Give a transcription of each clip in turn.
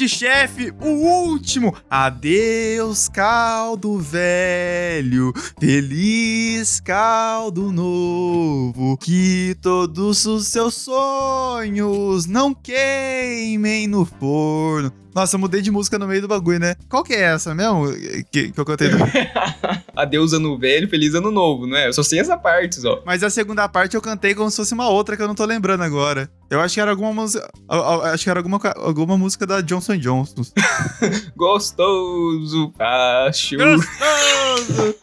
um podchef, o último. Adeus, caldo velho, feliz caldo novo. Que todos os seus sonhos não queimem no forno. Nossa, eu mudei de música no meio do bagulho, né? Qual que é essa mesmo que, que eu cantei? Adeus ano velho, feliz ano novo, não é? Eu só sei essa parte só. Mas a segunda parte eu cantei como se fosse uma outra que eu não tô lembrando agora. Eu acho que era alguma música. Acho que era alguma, alguma música da Johnson Johnson. Gostoso, acho. Gostoso!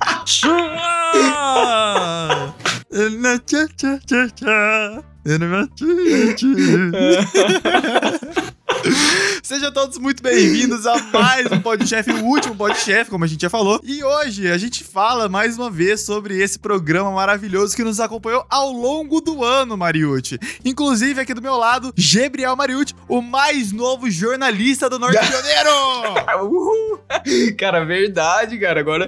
Sejam todos muito bem-vindos a mais um Podchef, o último Podchef, como a gente já falou. E hoje a gente fala mais uma vez sobre esse programa maravilhoso que nos acompanhou ao longo do ano, Mariucci. Inclusive, aqui do meu lado, Gabriel Mariucci, o mais novo jornalista do Norte de Janeiro. cara, verdade, cara. Agora,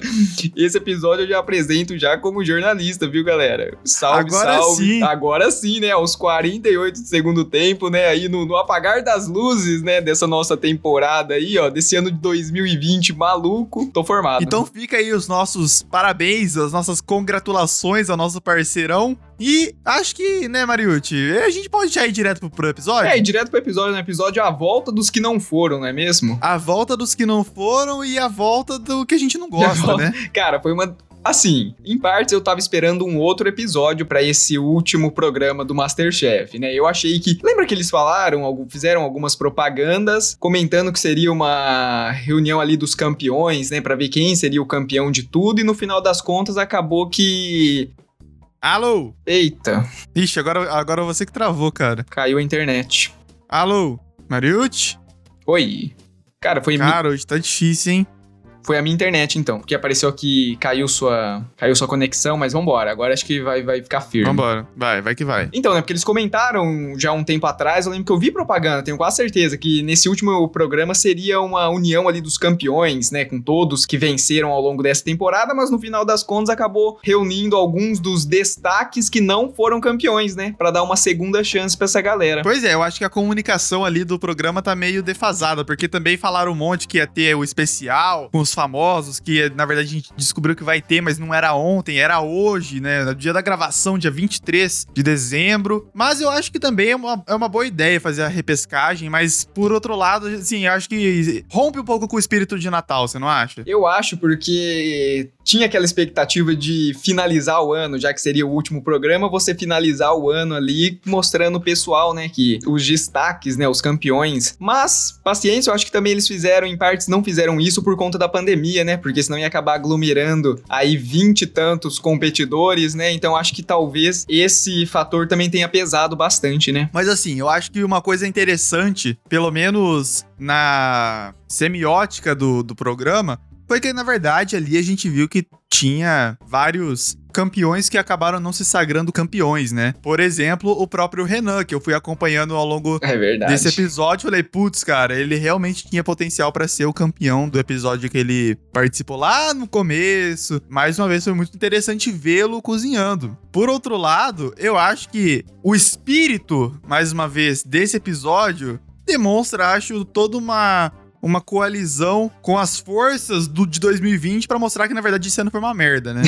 esse episódio eu já apresento já como jornalista, viu, galera? Salve, Agora salve. Sim. Agora sim, né? Aos 48 do segundo tempo, né? Aí no, no apagar das luzes, né? Dessa nossa temporada aí, ó. Desse ano de 2020 maluco. Tô formado. Então fica aí os nossos parabéns, as nossas congratulações ao nosso parceirão. E acho que, né, Mariucci, a gente pode já ir direto pro, pro episódio? É, ir direto pro episódio, né? Episódio a volta dos que não foram, não é mesmo? A volta dos que não foram e a volta do que a gente não gosta, né? Cara, foi uma Assim, em partes eu tava esperando um outro episódio para esse último programa do Masterchef, né? Eu achei que. Lembra que eles falaram, fizeram algumas propagandas comentando que seria uma reunião ali dos campeões, né? Pra ver quem seria o campeão de tudo, e no final das contas acabou que. Alô? Eita. Ixi, agora, agora você que travou, cara. Caiu a internet. Alô? Mariucci? Oi. Cara, foi. Cara, hoje tá difícil, hein? Foi a minha internet, então. Porque apareceu que caiu sua, caiu sua conexão, mas vambora. Agora acho que vai, vai ficar firme. Vambora. Vai, vai que vai. Então, né? Porque eles comentaram já um tempo atrás, eu lembro que eu vi propaganda, tenho quase certeza, que nesse último programa seria uma união ali dos campeões, né? Com todos que venceram ao longo dessa temporada, mas no final das contas acabou reunindo alguns dos destaques que não foram campeões, né? Pra dar uma segunda chance pra essa galera. Pois é, eu acho que a comunicação ali do programa tá meio defasada, porque também falaram um monte que ia ter o especial com os famosos, que na verdade a gente descobriu que vai ter, mas não era ontem, era hoje, né? No dia da gravação, dia 23 de dezembro. Mas eu acho que também é uma, é uma boa ideia fazer a repescagem, mas por outro lado, assim, eu acho que rompe um pouco com o espírito de Natal, você não acha? Eu acho, porque tinha aquela expectativa de finalizar o ano, já que seria o último programa, você finalizar o ano ali mostrando o pessoal, né, que os destaques, né, os campeões. Mas, paciência, eu acho que também eles fizeram, em partes, não fizeram isso por conta da pandemia pandemia, né? Porque senão ia acabar aglomerando aí vinte e tantos competidores, né? Então acho que talvez esse fator também tenha pesado bastante, né? Mas assim, eu acho que uma coisa interessante, pelo menos na semiótica do, do programa, foi que na verdade ali a gente viu que tinha vários campeões que acabaram não se sagrando campeões, né? Por exemplo, o próprio Renan, que eu fui acompanhando ao longo é desse episódio. Falei, putz, cara, ele realmente tinha potencial para ser o campeão do episódio que ele participou lá no começo. Mais uma vez, foi muito interessante vê-lo cozinhando. Por outro lado, eu acho que o espírito, mais uma vez, desse episódio demonstra, acho, toda uma uma coalizão com as forças do, de 2020 para mostrar que, na verdade, esse ano foi uma merda, né?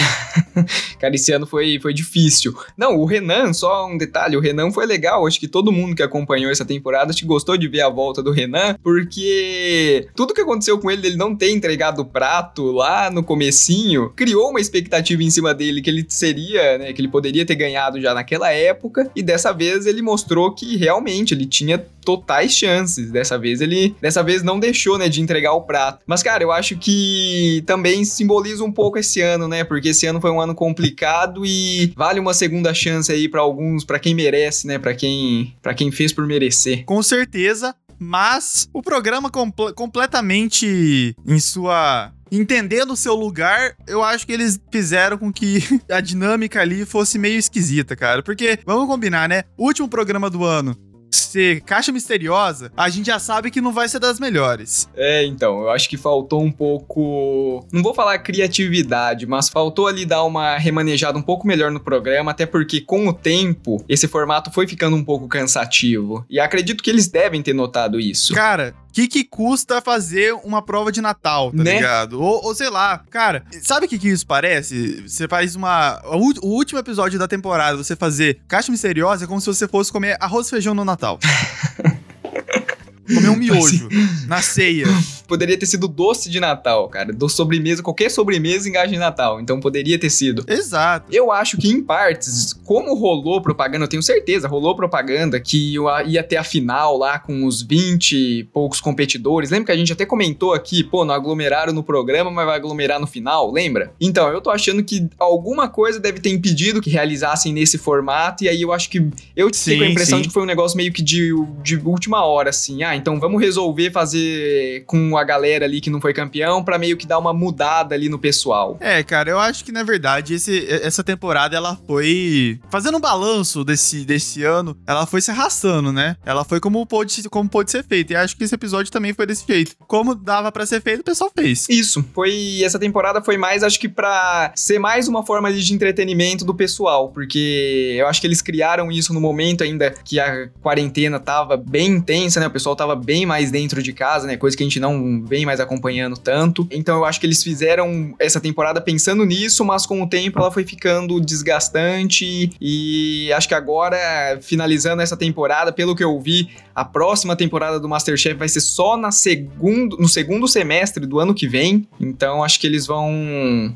Cara, esse ano foi, foi difícil. Não, o Renan, só um detalhe, o Renan foi legal. Acho que todo mundo que acompanhou essa temporada te gostou de ver a volta do Renan, porque tudo que aconteceu com ele, ele não ter entregado o prato lá no comecinho, criou uma expectativa em cima dele que ele seria, né, que ele poderia ter ganhado já naquela época, e dessa vez ele mostrou que realmente ele tinha totais chances. Dessa vez ele, dessa vez não deixou, né, de entregar o prato. Mas cara, eu acho que também simboliza um pouco esse ano, né? Porque esse ano foi um ano complicado e vale uma segunda chance aí para alguns, para quem merece, né? Para quem, para quem fez por merecer. Com certeza, mas o programa compl completamente em sua entendendo o seu lugar, eu acho que eles fizeram com que a dinâmica ali fosse meio esquisita, cara. Porque, vamos combinar, né? Último programa do ano ser caixa misteriosa, a gente já sabe que não vai ser das melhores. É, então, eu acho que faltou um pouco. Não vou falar criatividade, mas faltou ali dar uma remanejada um pouco melhor no programa, até porque com o tempo esse formato foi ficando um pouco cansativo. E acredito que eles devem ter notado isso. Cara, que, que custa fazer uma prova de Natal, tá Né? ligado? Ou, ou sei lá, cara, sabe o que, que isso parece? Você faz uma. O, o último episódio da temporada, você fazer caixa misteriosa é como se você fosse comer arroz e feijão no Natal. comer um miojo na ceia. Poderia ter sido doce de Natal, cara. Do sobremesa, qualquer sobremesa engaja em Natal. Então poderia ter sido. Exato. Eu acho que, em partes, como rolou propaganda, eu tenho certeza, rolou propaganda que ia ter a final lá com os 20 e poucos competidores. Lembra que a gente até comentou aqui, pô, não aglomeraram no programa, mas vai aglomerar no final, lembra? Então, eu tô achando que alguma coisa deve ter impedido que realizassem nesse formato, e aí eu acho que. Eu com a impressão sim. de que foi um negócio meio que de, de última hora, assim. Ah, então vamos resolver fazer com a galera ali que não foi campeão, pra meio que dar uma mudada ali no pessoal. É, cara, eu acho que na verdade esse- essa temporada ela foi fazendo um balanço desse, desse ano, ela foi se arrastando, né? Ela foi como pôde, como pôde ser feita. E acho que esse episódio também foi desse jeito. Como dava pra ser feito, o pessoal fez. Isso, foi essa temporada foi mais acho que pra ser mais uma forma de entretenimento do pessoal, porque eu acho que eles criaram isso no momento ainda que a quarentena tava bem intensa, né? O pessoal tava bem mais dentro de casa, né? Coisa que a gente não vem mais acompanhando tanto. Então eu acho que eles fizeram essa temporada pensando nisso, mas com o tempo ela foi ficando desgastante e acho que agora finalizando essa temporada, pelo que eu vi, a próxima temporada do MasterChef vai ser só na segundo, no segundo semestre do ano que vem. Então acho que eles vão,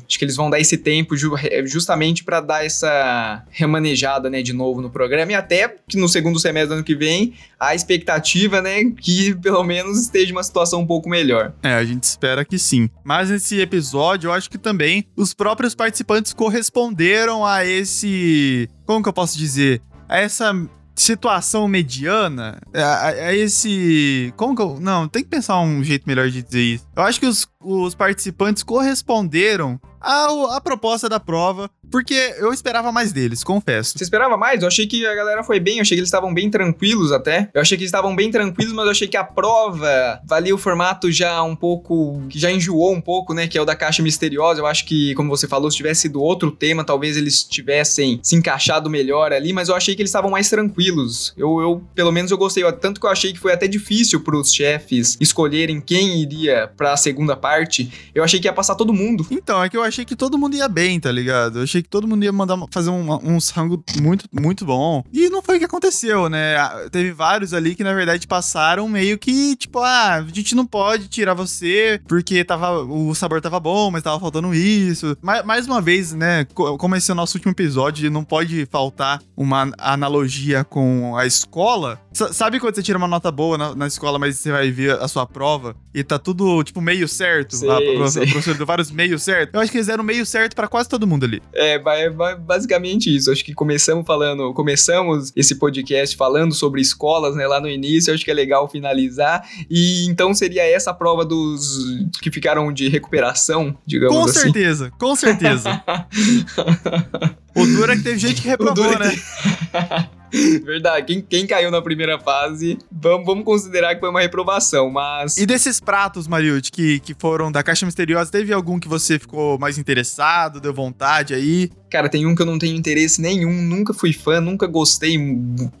acho que eles vão dar esse tempo ju- justamente pra dar essa remanejada, né, de novo no programa e até que no segundo semestre do ano que vem a expectativa, né, que pelo menos esteja uma situação um pouco melhor. É, a gente espera que sim. Mas nesse episódio, eu acho que também os próprios participantes corresponderam a esse. Como que eu posso dizer? Essa situação mediana. A, a- a esse. Como que eu. Não, tem que pensar um jeito melhor de dizer isso. Eu acho que os, os participantes corresponderam ao, à proposta da prova, porque eu esperava mais deles, confesso. Você esperava mais? Eu achei que a galera foi bem, eu achei que eles estavam bem tranquilos até. Eu achei que eles estavam bem tranquilos, mas eu achei que a prova valia o formato já um pouco. que já enjoou um pouco, né? Que é o da caixa misteriosa. Eu acho que, como você falou, se tivesse sido outro tema, talvez eles tivessem se encaixado melhor ali, mas eu achei que eles estavam mais tranquilos. Eu, eu pelo menos, eu gostei. Tanto que eu achei que foi até difícil pros chefes escolherem quem iria pra segunda parte. Eu achei que ia passar todo mundo. Então, é que eu achei que todo mundo ia bem, tá ligado? Eu achei que todo mundo ia mandar fazer um, um rango muito, muito bom. E não foi o que aconteceu, né? Teve vários ali que, na verdade, passaram meio que, tipo, ah, a gente não pode tirar você porque tava, o sabor tava bom, mas tava faltando isso. Mais, mais uma vez, né? co- Como esse é o nosso último episódio, não pode faltar uma analogia com a escola. Sa- sabe quando você tira uma nota boa na, na escola, mas você vai ver a sua prova e tá tudo, tipo, meio certo? Sei, a, pro- sei. o professor deu vários meios certos. Eu acho que deram meio certo pra quase todo mundo ali. É, ba- basicamente isso. Acho que começamos falando, começamos esse podcast falando sobre escolas, né, lá no início. Acho que é legal finalizar. E então seria essa a prova dos que ficaram de recuperação, digamos Com assim. certeza, com certeza. o duro é que teve gente que reprovou, é né? Verdade, quem, quem caiu na primeira fase, vamos, vamos considerar que foi uma reprovação, mas. E desses pratos, Mariute, que, que foram da Caixa Misteriosa, teve algum que você ficou mais interessado, deu vontade aí? Cara, tem um que eu não tenho interesse nenhum, nunca fui fã, nunca gostei.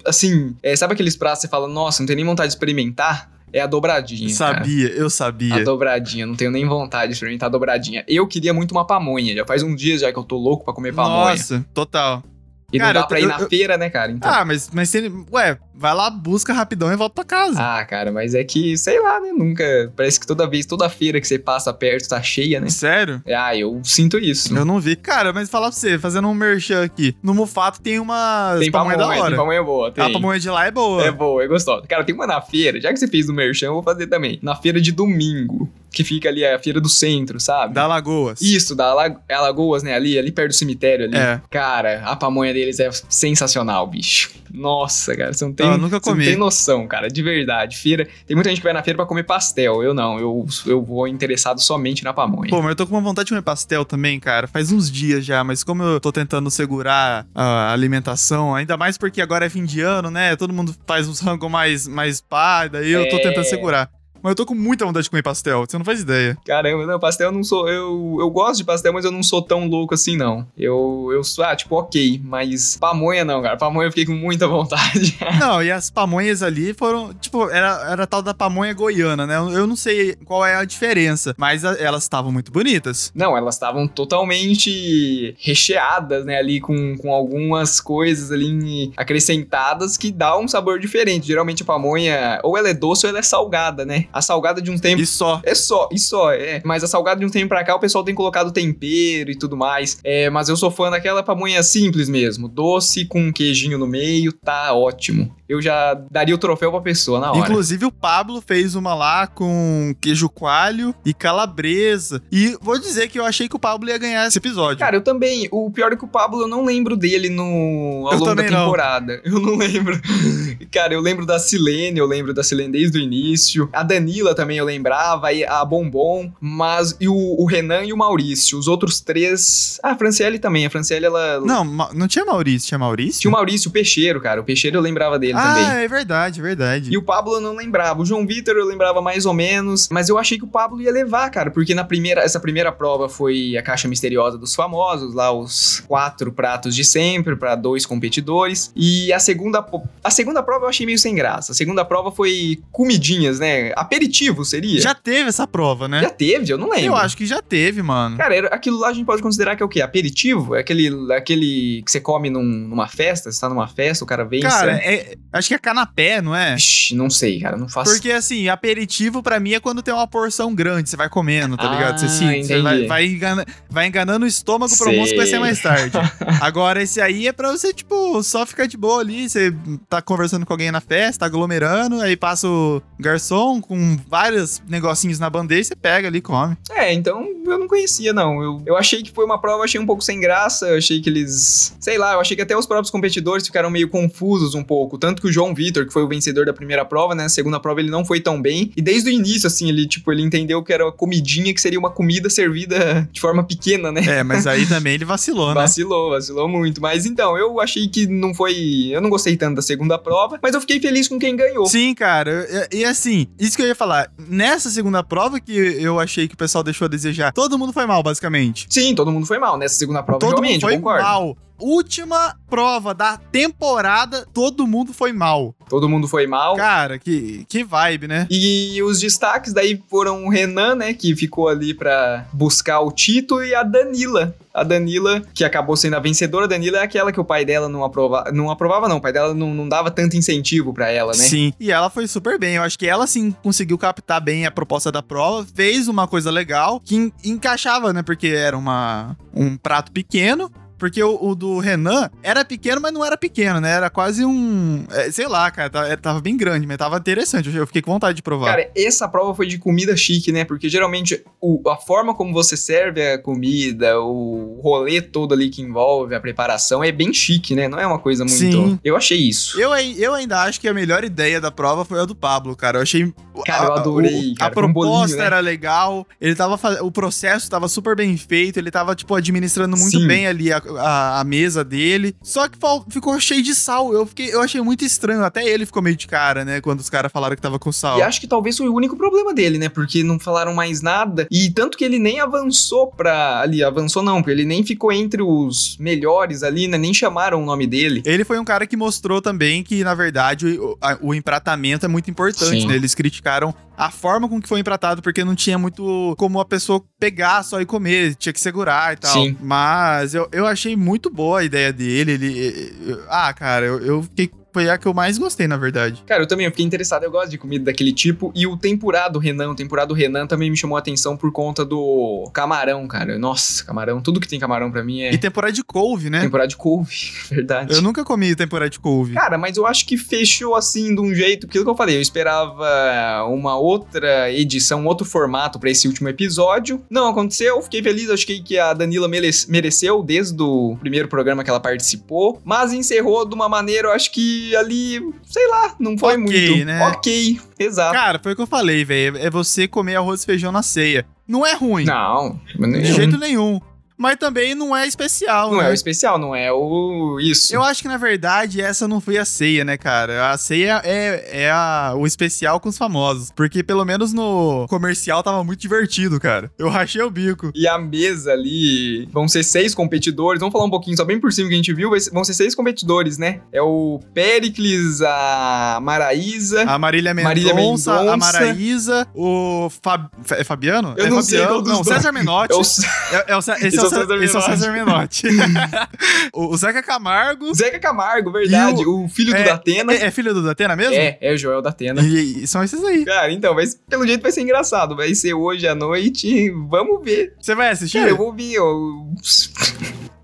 Assim, é, sabe aqueles pratos que você fala, nossa, não tenho nem vontade de experimentar? É a dobradinha. cara. sabia, eu A sabia. dobradinha, não tenho nem vontade de experimentar a dobradinha. Eu queria muito uma pamonha, já faz uns dias já que eu tô louco pra comer pamonha. Nossa, total. E cara, não dá pra ir na eu- feira, né, cara? Então. Ah, mas, mas se ele. Ué, vai lá, busca rapidão e volta pra casa. Ah, cara, mas é que, sei lá, né? Nunca. Parece que toda vez, toda feira que você passa perto tá cheia, né? Sério? Ah, eu sinto isso. Eu não vi. Cara, mas falar pra você, fazendo um merchan aqui. No Mufato tem uma Tem pamonha, da hora. tem pamonha boa, tem. A pamonha de lá é boa. É boa, é gostosa. Cara, tem uma na feira, já que você fez do Merchan, eu vou fazer também. Na feira de domingo. Que fica ali a feira do centro, sabe? Da Lagoas. Isso, da Ala- Alagoas, né? Ali, ali perto do cemitério ali. É. Cara, a pamonha deles é sensacional, bicho. Nossa, cara, você não tem, Ah, eu nunca você não comi. tem noção, cara, de verdade. Feira, tem muita gente que vai na feira pra comer pastel. Eu não, eu, eu vou interessado somente na pamonha. Pô, mas eu tô com uma vontade de comer pastel também, cara. Faz uns dias já, mas como eu tô tentando segurar a alimentação, ainda mais porque agora é fim de ano, né? Todo mundo faz uns rango mais, mais pá, daí eu tô É. tentando segurar. Mas eu tô com muita vontade de comer pastel, você não faz ideia. Caramba, não, pastel eu não sou. Eu, eu gosto de pastel, mas eu não sou tão louco assim, não. Eu, eu sou, ah, tipo, ok. Mas pamonha não, cara. Pamonha eu fiquei com muita vontade. não, e as pamonhas ali foram, tipo, era, era tal da pamonha goiana, né? Eu, eu não sei qual é a diferença, mas a- elas estavam muito bonitas. Não, elas estavam totalmente recheadas, né? Ali com, com algumas coisas ali acrescentadas que dá um sabor diferente. Geralmente a pamonha, ou ela é doce ou ela é salgada, né? A salgada de um tempo. E só. É só, e só, é. Mas a salgada de um tempo pra cá, o pessoal tem colocado tempero e tudo mais. É, mas eu sou fã daquela pamonha simples mesmo. Doce com um queijinho no meio, tá ótimo. Eu já daria o troféu pra pessoa na hora. Inclusive, o Pablo fez uma lá com queijo coalho e calabresa. E vou dizer que eu achei que o Pablo ia ganhar esse episódio. Cara, eu também. O pior é que o Pablo, eu não lembro dele no, ao Eu longo da também não. temporada. Eu não lembro. Cara, eu lembro da Silene, eu lembro da Silene desde o início. A Danila também eu lembrava, e a Bombom, mas. E o, o Renan e o Maurício. Os outros três. Ah, a Franciele também. A Franciele, ela. Não, não tinha Maurício, tinha Maurício? Tinha o Maurício, o Peixeiro, cara. O Peixeiro eu lembrava dele ah, também. é verdade, verdade. E o Pablo eu não lembrava. O João Vitor eu lembrava mais ou menos. Mas eu achei que o Pablo ia levar, cara. Porque na primeira, essa primeira prova foi a caixa misteriosa dos famosos, lá os quatro pratos de sempre para dois competidores. E a segunda, a segunda prova eu achei meio sem graça. A segunda prova foi comidinhas, né? Aperitivo seria? Já teve essa prova, né? Já teve, eu não lembro. Eu acho que já teve, mano. Cara, era- aquilo lá a gente pode considerar que é o quê? Aperitivo? É aquele, aquele que você come num- numa festa? Você tá numa festa, o cara vem e Cara, é- acho que é canapé, não é? Ixi, não sei, cara, não faço. Porque assim, aperitivo pra mim é quando tem uma porção grande, você vai comendo, tá Ah, ligado? Você, sim, você vai, vai, engana- vai enganando o estômago pro almoço que vai ser mais tarde. Agora, esse aí é pra você, tipo, só ficar de boa ali. Você tá conversando com alguém na festa, tá aglomerando, aí passa o garçom com vários negocinhos na bandeja, você pega ali e come. É, então eu não conhecia, não. Eu, eu achei que foi uma prova, achei um pouco sem graça. Eu achei que eles. Sei lá, eu achei que até os próprios competidores ficaram meio confusos um pouco. Tanto que o João Vitor, que foi o vencedor da primeira prova, né? Na segunda prova ele não foi tão bem. E desde o início, assim, ele, tipo, ele entendeu que era uma comidinha que seria uma comida servida de forma pequena, né? É, mas aí também ele vacilou, né? Vacilou, vacilou muito. Mas então, eu achei que não foi. Eu não gostei tanto da segunda prova, mas eu fiquei feliz com quem ganhou. Sim, cara. E, e assim, isso que eu ia falar. Nessa segunda prova que eu achei que o pessoal deixou a desejar, todo mundo foi mal, basicamente. Sim, todo mundo foi mal. Nessa segunda prova, Todo realmente, mundo foi eu concordo. mal. Última prova da temporada, todo mundo foi mal. Todo mundo foi mal. Cara, que, que vibe, né? E os destaques daí foram o Renan, né, que ficou ali pra buscar o título, e a Danila. A Danila, que acabou sendo a vencedora, a Danila é aquela que o pai dela não aprovava. Não aprovava, não. O pai dela não, não dava tanto incentivo pra ela, né? Sim. E ela foi super bem. Eu acho que ela sim conseguiu captar bem a proposta da prova, fez uma coisa legal que en- encaixava, né? Porque era uma, um prato pequeno. Porque o, o do Renan era pequeno, mas não era pequeno, né? Era quase um. é, sei lá, cara. Tava, é, tava bem grande, mas tava interessante. Eu fiquei com vontade de provar. Cara, essa prova foi de comida chique, né? Porque geralmente o- a forma como você serve a comida, o rolê todo ali que envolve a preparação é bem chique, né? Não é uma coisa muito. Sim. Eu achei isso. Eu, eu ainda acho que a melhor ideia da prova foi a do Pablo, cara. Eu achei. Cara, eu a- adorei, o- cara. A Foi um proposta bolinho, né? era legal. Ele tava O processo tava super bem feito. Ele tava, tipo, administrando muito Sim. bem ali a, a, a mesa dele. Só que ficou cheio de sal. Eu, fiquei, eu achei muito estranho. Até ele ficou meio de cara, né? Quando os caras falaram que tava com sal. E acho que talvez foi o único problema dele, né? Porque não falaram mais nada. E tanto que ele nem avançou pra. Ali, avançou não, porque ele nem ficou entre os melhores ali, né? Nem chamaram o nome dele. Ele foi um cara que mostrou também que, na verdade, o, a- o empratamento é muito importante, Sim. né? Eles criticaram a forma com que foi empratado, porque não tinha muito como a pessoa pegar só e comer, tinha que segurar e tal. Sim. Mas eu, eu achei muito boa a ideia dele. Ele. eu- ah, cara, eu, eu fiquei foi a que eu mais gostei, na verdade. Cara, eu também eu fiquei interessado, eu gosto de comida daquele tipo. E o tempurado do Renan, o tempurado do Renan também me chamou a atenção por conta do camarão, cara. Nossa, camarão, tudo que tem camarão pra mim é. E temporada de couve, né? Temporada de couve, verdade. Eu nunca comi temporada de couve. Cara, mas eu acho que fechou assim de um jeito, aquilo que eu falei, eu esperava uma outra edição, um outro formato pra esse último episódio. Não aconteceu, fiquei feliz, achei que a Danila mere- mereceu desde o primeiro programa que ela participou, mas encerrou de uma maneira, eu acho que ali, sei lá, não foi Ok, muito. né? Ok, exato. Cara, foi o que eu falei, velho. É você comer arroz e feijão na ceia. Não é ruim. Não, De jeito nenhum. Mas também não é especial, Não né? é o especial, não é o isso. Eu acho que, na verdade, essa não foi a ceia, né, cara? A ceia é, é a- o especial com os famosos. Porque, pelo menos no comercial, tava muito divertido, cara. Eu rachei o bico. E a mesa ali, vão ser seis competidores. Vamos falar um pouquinho, só bem por cima que a gente viu. Vão ser seis competidores, né? É o Péricles, a Maraísa. A Marília Mendonça, Marília Mendonça. a Maraísa, o Fab... é Fabiano? Eu é não sei Fabiano? dos Não. César Menotti. É o É, é o, Cé- esse, Esse é o, César esse é o Menotti. César Menotti. o, o Zeca Camargo. Zeca Camargo, verdade. E o, filho do é, Datena. É, é filho do Datena mesmo? É, é o Joel Datena. E, e são esses aí. Cara, então, mas pelo jeito vai ser engraçado. Vai ser hoje à noite. Vamos ver. Você vai assistir? Cara, eu vou ver. Eu,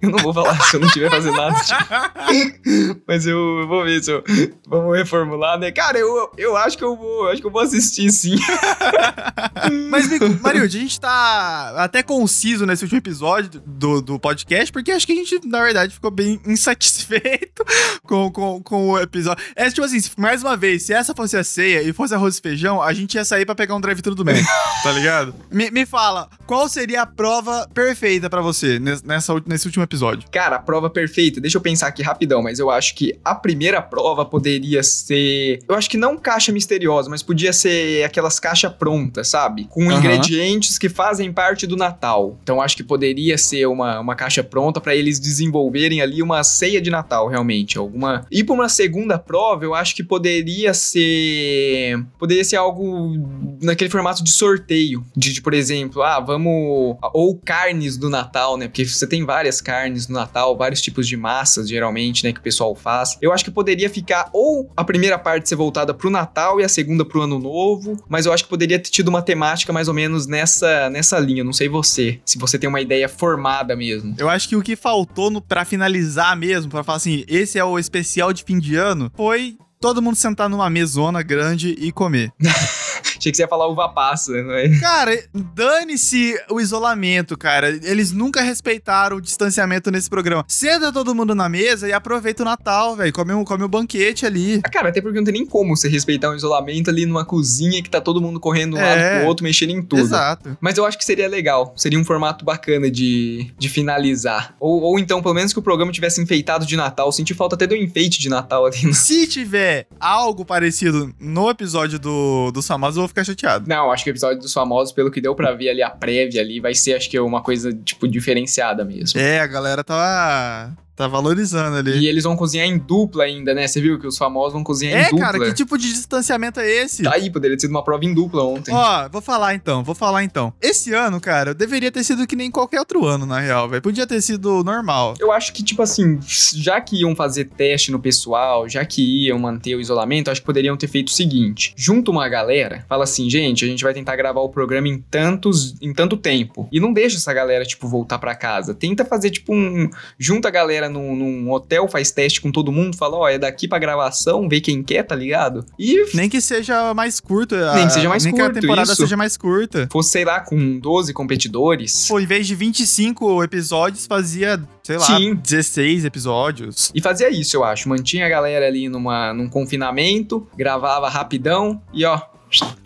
eu não vou falar se eu não estiver fazendo nada. tipo, mas eu, vou ver se eu. Vamos reformular, né? Cara, eu, eu acho que eu vou. Acho que eu vou assistir sim. Mas, Marilde, a gente tá até conciso nesse último episódio do, do podcast, porque acho que a gente, na verdade, ficou bem insatisfeito com, com, com o episódio. É tipo assim, mais uma vez, se essa fosse a ceia e fosse arroz e feijão, a gente ia sair pra pegar um drive-thru do bem, tá ligado? Me, me fala, qual seria a prova perfeita pra você nes- nessa, nesse último episódio? Cara, a prova perfeita. Deixa eu pensar aqui rapidão, mas eu acho que a primeira prova poderia ser. Eu acho que não caixa misteriosa, mas podia ser aquelas caixas prontas, sabe? Com ingredientes que fazem parte do Natal. Então acho que poderia ser uma, uma caixa pronta pra eles desenvolverem ali uma ceia de Natal, realmente. Alguma. E pra uma segunda prova, eu acho que poderia ser. Poderia ser algo naquele formato de sorteio. De, de, por exemplo, ah, vamos. Ou carnes do Natal, né? Porque você tem várias carnes no Natal, vários tipos de massas, geralmente, né? Que o pessoal faz. Eu acho que poderia ficar ou a primeira parte ser voltada pro Natal e a segunda pro Ano Novo. Mas eu acho que poderia ter tido uma temática mais ou menos nessa, nessa linha. Não sei você. Se você tem uma ideia formada mesmo. Eu acho que o que faltou no, pra finalizar mesmo, pra falar assim, esse é o especial de fim de ano, foi todo mundo sentar numa mesona grande e comer. Achei que você ia falar uva passa, não é? Cara, dane-se o isolamento, cara. Eles nunca respeitaram o distanciamento nesse programa. Senta todo mundo na mesa e aproveita o Natal, velho. Come um, come um banquete ali. Ah, Cara, até porque não tem nem como você respeitar um isolamento ali numa cozinha que tá todo mundo correndo um É. lado pro outro, mexendo em tudo. Exato. Mas eu acho que seria legal. Seria um formato bacana de, de finalizar. Ou, ou então, pelo menos que o programa tivesse enfeitado de Natal. Senti falta até do enfeite de Natal ali. Se tiver algo parecido no episódio do, do vou ficar chateado. Não, acho que o episódio dos famosos, pelo que deu pra ver ali, a prévia ali, vai ser, acho que, uma coisa, tipo, diferenciada mesmo. É, a galera tá, tá valorizando ali. E eles vão cozinhar em dupla ainda, né? Você viu que os famosos vão cozinhar É, em dupla. cara, que tipo de distanciamento é esse? Tá aí, poderia ter sido uma prova em dupla ontem. Ó, vou falar então, vou falar então. Esse ano, cara, deveria ter sido que nem qualquer outro ano, na real, velho. Podia ter sido normal. Eu acho que, tipo assim, já que iam fazer teste no pessoal, já que iam manter o isolamento, acho que poderiam ter feito o seguinte: junta uma galera, fala assim, gente, a gente vai tentar gravar o programa em tantos, em tanto tempo. E não deixa essa galera, tipo, voltar pra casa. Tenta fazer, tipo, um. Junta a galera num, num hotel, faz teste com todo mundo, fala, ó, é daqui pra gravação, vê quem quer, tá ligado? E Nem que seja mais curto. a- Nem que seja mais nem que a curto, temporada isso. seja mais curta. fosse, sei lá, com 12 competidores. Pô, em vez de 25 episódios, fazia, sei lá, Sim. 16 episódios. E fazia isso, eu acho. Mantinha a galera ali numa, num confinamento, gravava rapidão e ó,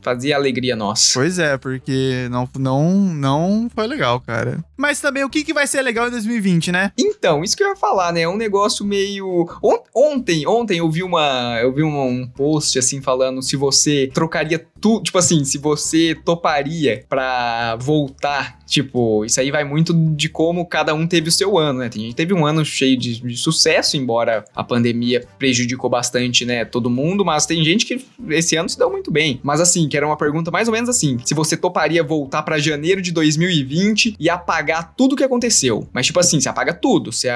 fazia alegria nossa. Pois é, porque não, não, não foi legal, cara. Mas também o que, que vai ser legal em 2020, né? Então, isso que eu ia falar, né? É um negócio meio. On- Ontem, ontem eu vi uma. Eu vi uma- um post assim falando se você trocaria tu, tipo assim, se você toparia pra voltar Tipo, isso aí vai muito de como cada um teve o seu ano, né? Tem gente teve um ano cheio de, de, sucesso, embora a pandemia prejudicou bastante, né, todo mundo, mas tem gente que esse ano se deu muito bem. Mas assim, que era uma pergunta mais ou menos assim: se você toparia voltar para janeiro de 2020 e apagar tudo o que aconteceu. Mas, tipo assim, você apaga tudo. Se,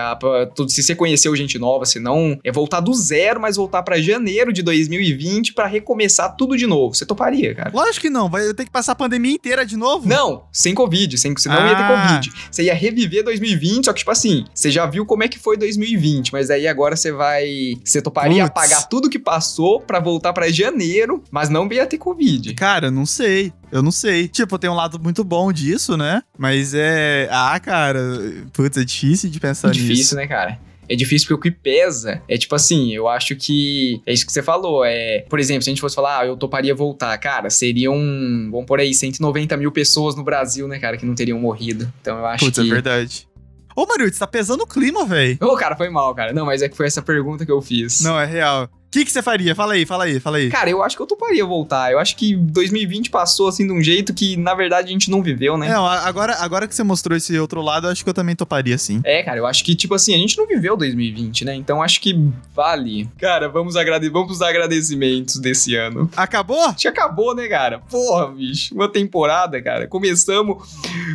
tudo, se você conheceu gente nova, se não, é voltar do zero, mas voltar para janeiro de 2020 para recomeçar tudo de novo. Você toparia, cara? Lógico que não, vai ter que passar a pandemia inteira de novo. Não, sem Covid sem, você não ah. ia ter ah. Covid. Você ia reviver 2020, só que, tipo assim, você já viu como é que foi 2020, mas aí agora você vai. Você toparia Puts. apagar tudo que passou para voltar para janeiro, mas não ia ter Covid. Cara, não sei. Eu não sei. Tipo, tem um lado muito bom disso, né? Mas é. Ah, cara. Putz, é difícil de pensar é difícil, nisso. Difícil, né, cara? É difícil porque o que pesa é tipo assim, eu acho que é isso que você falou. É, por exemplo, se a gente fosse falar, ah, eu toparia voltar, cara, seriam, vamos por aí, 190 mil pessoas no Brasil, né, cara, que não teriam morrido. Então eu acho Putz, é que. é verdade. Ô, Mario, você tá pesando o clima, velho. Ô, cara, foi mal, cara. Não, mas é que foi essa pergunta que eu fiz. Não, é real. O que, que você faria? Fala aí, fala aí, fala aí. Cara, eu acho que eu toparia voltar. Eu acho que 2020 passou assim de um jeito que, na verdade, a gente não viveu, né? Não, agora, agora que você mostrou esse outro lado, eu acho que eu também toparia, sim. É, cara, eu acho que, tipo assim, a gente não viveu 2020, né? Então acho que vale. Cara, vamos, agrade vamos pros agradecimentos desse ano. Acabou? Acho que acabou, né, cara? Porra, bicho. Uma temporada, cara. Começamos.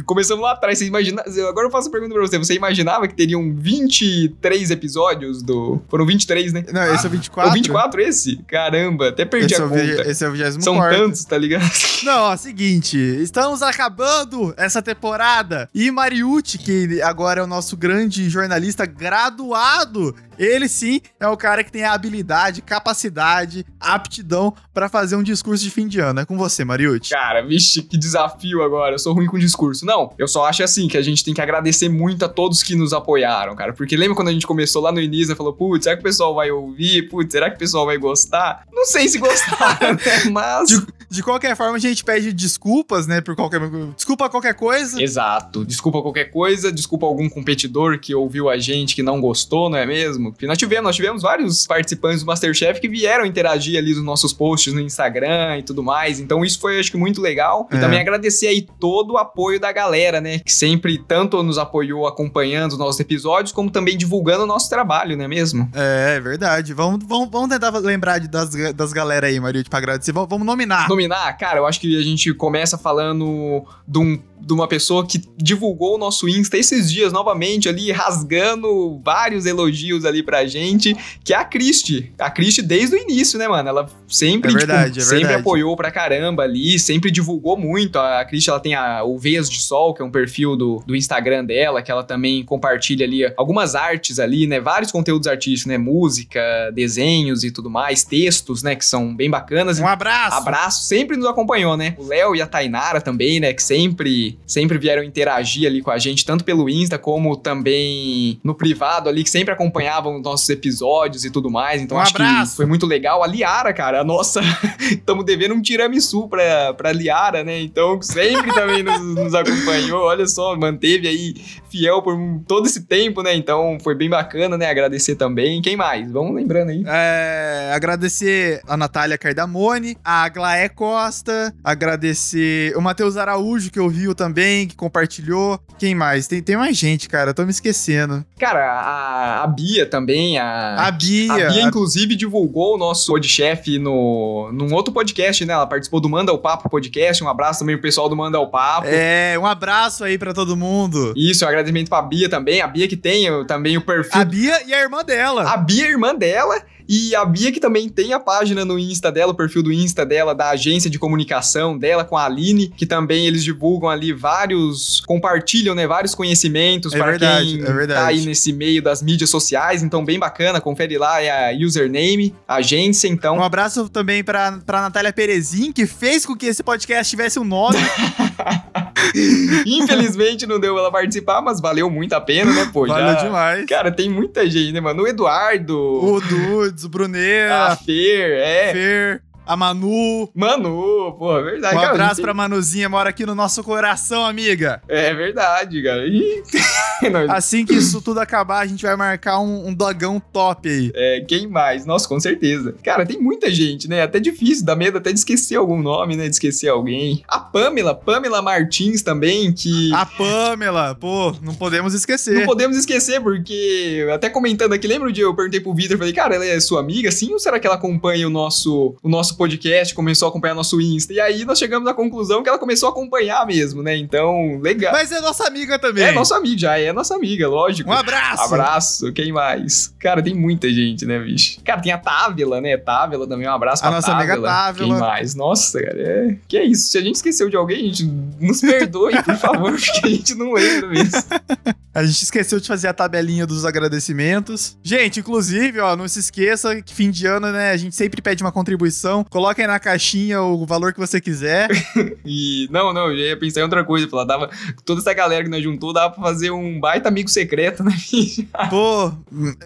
Começamos lá atrás. Você imagina. Agora eu faço uma pergunta pra você. Você imaginava que teriam 23 episódios do. Foram 23, né? Não, esse é o 24. O 24 esse? Caramba, até perdi esse a é conta. esse é o 24 São tantos, tá ligado? Não, ó, seguinte, estamos acabando essa temporada e Mariucci, que agora é o nosso grande jornalista graduado ele sim é o cara que tem a habilidade, capacidade, aptidão para fazer um discurso de fim de ano. É com você, Mariucci. Cara, vixe, que desafio agora. Eu sou ruim com discurso. Não, eu só acho assim que a gente tem que agradecer muito a todos que nos apoiaram, cara. Porque lembra quando a gente começou lá no início e falou, putz, será que o pessoal vai ouvir? Putz, será que o pessoal vai gostar? Não sei se gostaram, né? Mas. De, de, qualquer forma, a gente pede desculpas, né? Por qualquer. Desculpa qualquer coisa. Exato. Desculpa qualquer coisa, desculpa algum competidor que ouviu a gente que não gostou, não é mesmo? mesmo. Porque nós tivemos, nós tivemos vários participantes do Masterchef que vieram interagir ali nos nossos posts no Instagram e tudo mais. Então isso foi, acho que, muito legal. E é. também agradecer aí todo o apoio da galera, né? Que sempre tanto nos apoiou acompanhando os nossos episódios, como também divulgando o nosso trabalho, não é mesmo? É, é verdade. Vamos, vamos, vamos tentar lembrar das, das galera aí, Maria, pra agradecer. Vamos, vamos nominar. Nominar? Cara, eu acho que a gente começa falando de um de uma pessoa que divulgou o nosso Insta esses dias novamente ali, rasgando vários elogios ali pra gente, que é a Cristi. A Cristi desde o início, né, mano? Ela sempre, é verdade, tipo, é sempre apoiou pra caramba ali, sempre divulgou muito. A Cristi, ela tem a, o Veias de Sol, que é um perfil do, do Instagram dela, que ela também compartilha ali algumas artes ali, né? Vários conteúdos artísticos, né? Música, desenhos e tudo mais, textos, né? Que são bem bacanas. Um abraço! Abraço, sempre nos acompanhou, né? O Léo e a Tainara também, né? Que sempre sempre, vieram interagir ali com a gente, tanto pelo Insta como também no privado ali, que sempre acompanhavam os nossos episódios e tudo mais. Então um acho abraço. que foi muito legal. A Liara, cara, a nossa, estamos devendo um tiramisu pra, pra Liara, né? Então sempre também nos, nos acompanhou. Olha só, manteve aí fiel por todo esse tempo, né? Então foi bem bacana, né? Agradecer também. Quem mais? Vamos lembrando aí. É, agradecer a Natália Cardamone, a Glaé Costa, agradecer o Matheus Araújo, que ouviu também, que compartilhou. Quem mais? Tem, tem mais gente, cara. tô me esquecendo. Cara, a, a Bia também. A, a Bia. A Bia, inclusive, divulgou o nosso podchef no, num outro podcast, né? Ela participou do Manda o Papo podcast. Um abraço também pro pessoal do Manda o Papo. É, um abraço aí para todo mundo. Isso, um agradecimento pra Bia também. A Bia que tem também o perfil. A Bia e a irmã dela. A Bia, irmã dela. E a Bia que também tem a página no Insta dela, o perfil do Insta dela, da agência de comunicação dela com a Aline, que também eles divulgam ali vários, compartilham, né, vários conhecimentos é para verdade, quem é verdade. tá aí nesse meio das mídias sociais, então bem bacana, confere lá, é a username, a agência, então. Um abraço também pra, pra Natália Perezin, que fez com que esse podcast tivesse um nome. Infelizmente não deu ela participar, mas valeu muito a pena, né, pô? Valeu já... demais. Cara, tem muita gente, né, mano? O Eduardo. O Dudes, o Bruneira. A Fer, é. Fer. A Manu. Manu, pô, é verdade. Um cara, abraço gente pra Manuzinha, mora aqui no nosso coração, amiga. tem- É verdade, cara. Ih, Assim que isso tudo acabar, a gente vai marcar um, um dogão top aí. É, quem mais? Nossa, com certeza. Cara, tem muita gente, né? Até difícil, dá medo até de esquecer algum nome, né? De esquecer alguém. A Pamela, Pamela Martins também, que. A Pamela, pô, não podemos esquecer. Não podemos esquecer, porque até comentando aqui, lembra o dia eu perguntei pro Vitor, falei, cara, ela é sua amiga, sim? Ou será que ela acompanha o nosso, o nosso podcast, começou a acompanhar nosso Insta? E aí nós chegamos à conclusão que ela começou a acompanhar mesmo, né? Então, legal. Mas é nossa amiga também. É nossa amiga, já é nossa amiga, lógico. Um abraço. Abraço, quem mais? Cara, tem muita gente, né, bicho? Cara, tem a Távila, né? Távila também, um abraço A pra nossa amiga Távila. Quem mais? Nossa, cara, é... Que é isso? Se a gente esqueceu de alguém, a gente nos perdoe, por favor, porque a gente não lembra mesmo. A gente esqueceu de fazer a tabelinha dos agradecimentos. Gente, inclusive, ó, não se esqueça que fim de ano, né, a gente sempre pede uma contribuição. Coloca aí na caixinha o valor que você quiser. E, não, não, eu ia pensar em outra coisa, falar, dava... Toda essa galera que nós juntou, dava pra fazer um baita amigo secreto, né? Pô,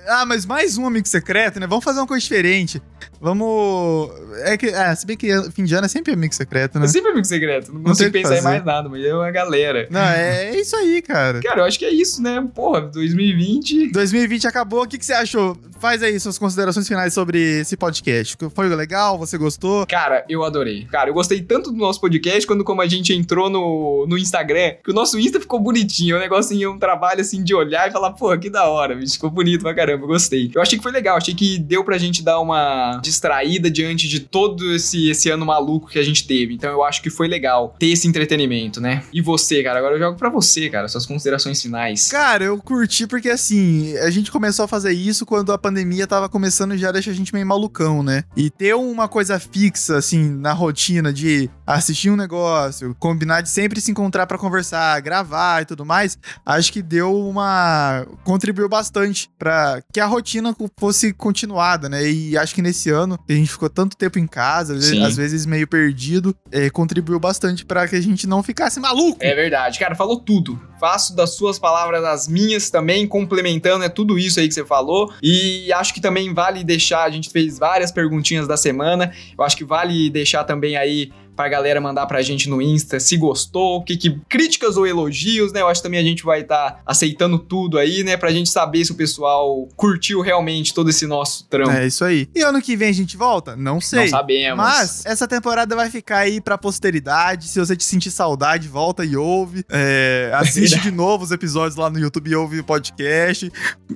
ah, mas mais um amigo secreto, né? Vamos fazer uma coisa diferente. Vamos. É que, ah, se bem que fim de ano é sempre amigo secreto, né? É sempre amigo secreto, não Não consigo pensar em mais nada, mas é uma galera. Não, é, é isso aí, cara. Cara, eu acho que é isso, né? Porra, 2020... 2020 acabou. O que, que você achou? Faz aí suas considerações finais sobre esse podcast. Foi legal? Você gostou? Cara, eu adorei. Cara, eu gostei tanto do nosso podcast quando como a gente entrou no, no Instagram, que o nosso Insta ficou bonitinho. O negocinho, um trabalho assim de olhar e falar, pô, que da hora, bicho. Ficou bonito pra caramba, eu gostei. Eu achei que foi legal, achei que deu pra gente dar uma distraída diante de todo esse, esse ano maluco que a gente teve. Então eu acho que foi legal ter esse entretenimento, né? E você, cara, agora eu jogo pra você, cara, suas considerações finais. Cara, eu curti porque assim, a gente começou a fazer isso quando a pandemia tava começando já a deixar a gente meio malucão, né? E ter uma coisa fixa, assim, na rotina de assistir um negócio, combinar de sempre se encontrar pra conversar, gravar e tudo mais, acho que deu uma. contribuiu bastante pra que a rotina fosse continuada, né? E acho que nesse ano, a gente ficou tanto tempo em casa, às vezes, Sim. às vezes meio perdido, é, contribuiu bastante pra que a gente não ficasse maluco. É verdade, cara, falou tudo. Faço das suas palavras as minhas também, complementando, é tudo isso aí que você falou. E acho que também vale deixar, a gente fez várias perguntinhas da semana. Eu acho que vale deixar também aí pra galera mandar pra gente no Insta se gostou, que, que críticas ou elogios, né? Eu acho que também a gente vai estar aceitando tudo aí, né? Pra gente saber se o pessoal curtiu realmente todo esse nosso trampo. É isso aí. E ano que vem a gente volta? Não sei. Não sabemos. Mas essa temporada vai ficar aí pra posteridade. Se você te sentir saudade, volta e ouve. É, assiste de novo os episódios lá no YouTube e ouve o podcast.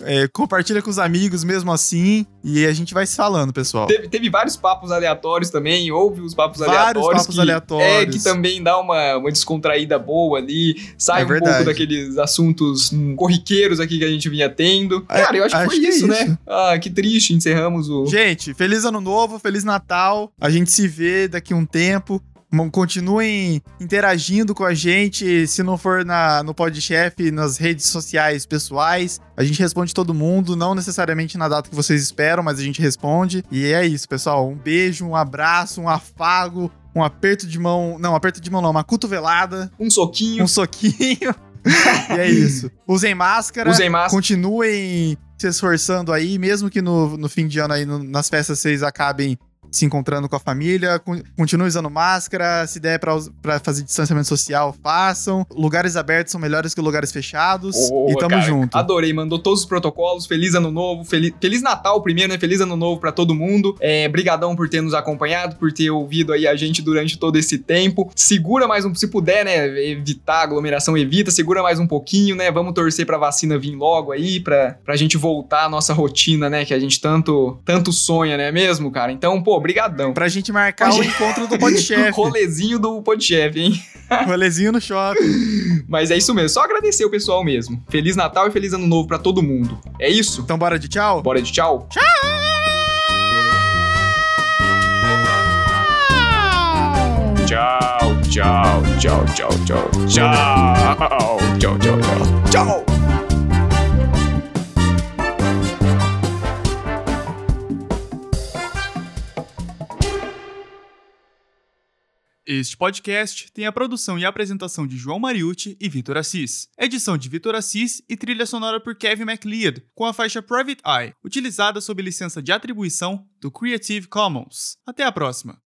É, compartilha com os amigos mesmo assim. E a gente vai se falando, pessoal. Teve, teve vários papos aleatórios também, houve os papos Vários aleatórios. papos que, aleatórios. É, que também dá uma, uma descontraída boa ali, sai É um verdade. pouco daqueles assuntos corriqueiros aqui que a gente vinha tendo. É, Cara, eu acho que acho foi que é isso, né? isso. Ah, que triste, encerramos o... Gente, feliz ano novo, feliz Natal. A gente se vê daqui a um tempo. Continuem interagindo com a gente. Se não for na, no Podchef, nas redes sociais pessoais, a gente responde todo mundo. Não necessariamente na data que vocês esperam, mas a gente responde. E é isso, pessoal. Um beijo, um abraço, um afago, um aperto de mão. Não, aperto de mão não, uma cotovelada, Um soquinho, um soquinho. e é isso. Usem máscara. usem máscara. Continuem se esforçando aí, mesmo que no, no fim de ano aí, no- nas festas, vocês acabem se encontrando com a família. con- Continuem usando máscara. Se der pra fazer distanciamento social, façam. Lugares abertos são melhores que lugares fechados. Boa, e tamo cara. junto. Adorei, mandou todos os protocolos. Feliz ano novo, feliz, feliz Natal primeiro, né? Feliz ano novo pra todo mundo. É, brigadão por ter nos acompanhado, por ter ouvido aí a gente durante todo esse tempo. Segura mais um, se puder, né? Evitar aglomeração, evita. Segura mais um pouquinho, né? Vamos torcer pra vacina vir logo aí, pra, pra gente voltar à nossa rotina, né? Que a gente tanto, tanto sonha, não é mesmo, cara? Então, pô, brigadão. Pra gente marcar Pra o gente- encontro do Podchef. Rolezinho do Podchef, hein? Rolezinho no shopping. Mas é isso mesmo, só agradecer o pessoal mesmo. Feliz Natal e feliz Ano Novo pra todo mundo. É isso? Então bora de tchau? Bora de tchau? Tchau, tchau, tchau, tchau, tchau, tchau, tchau, tchau, tchau, tchau. Este podcast tem a produção e apresentação de João Mariucci e Vitor Assis. Edição de Vitor Assis e trilha sonora por Kevin MacLeod, com a faixa Private Eye, utilizada sob licença de atribuição do Creative Commons. Até a próxima!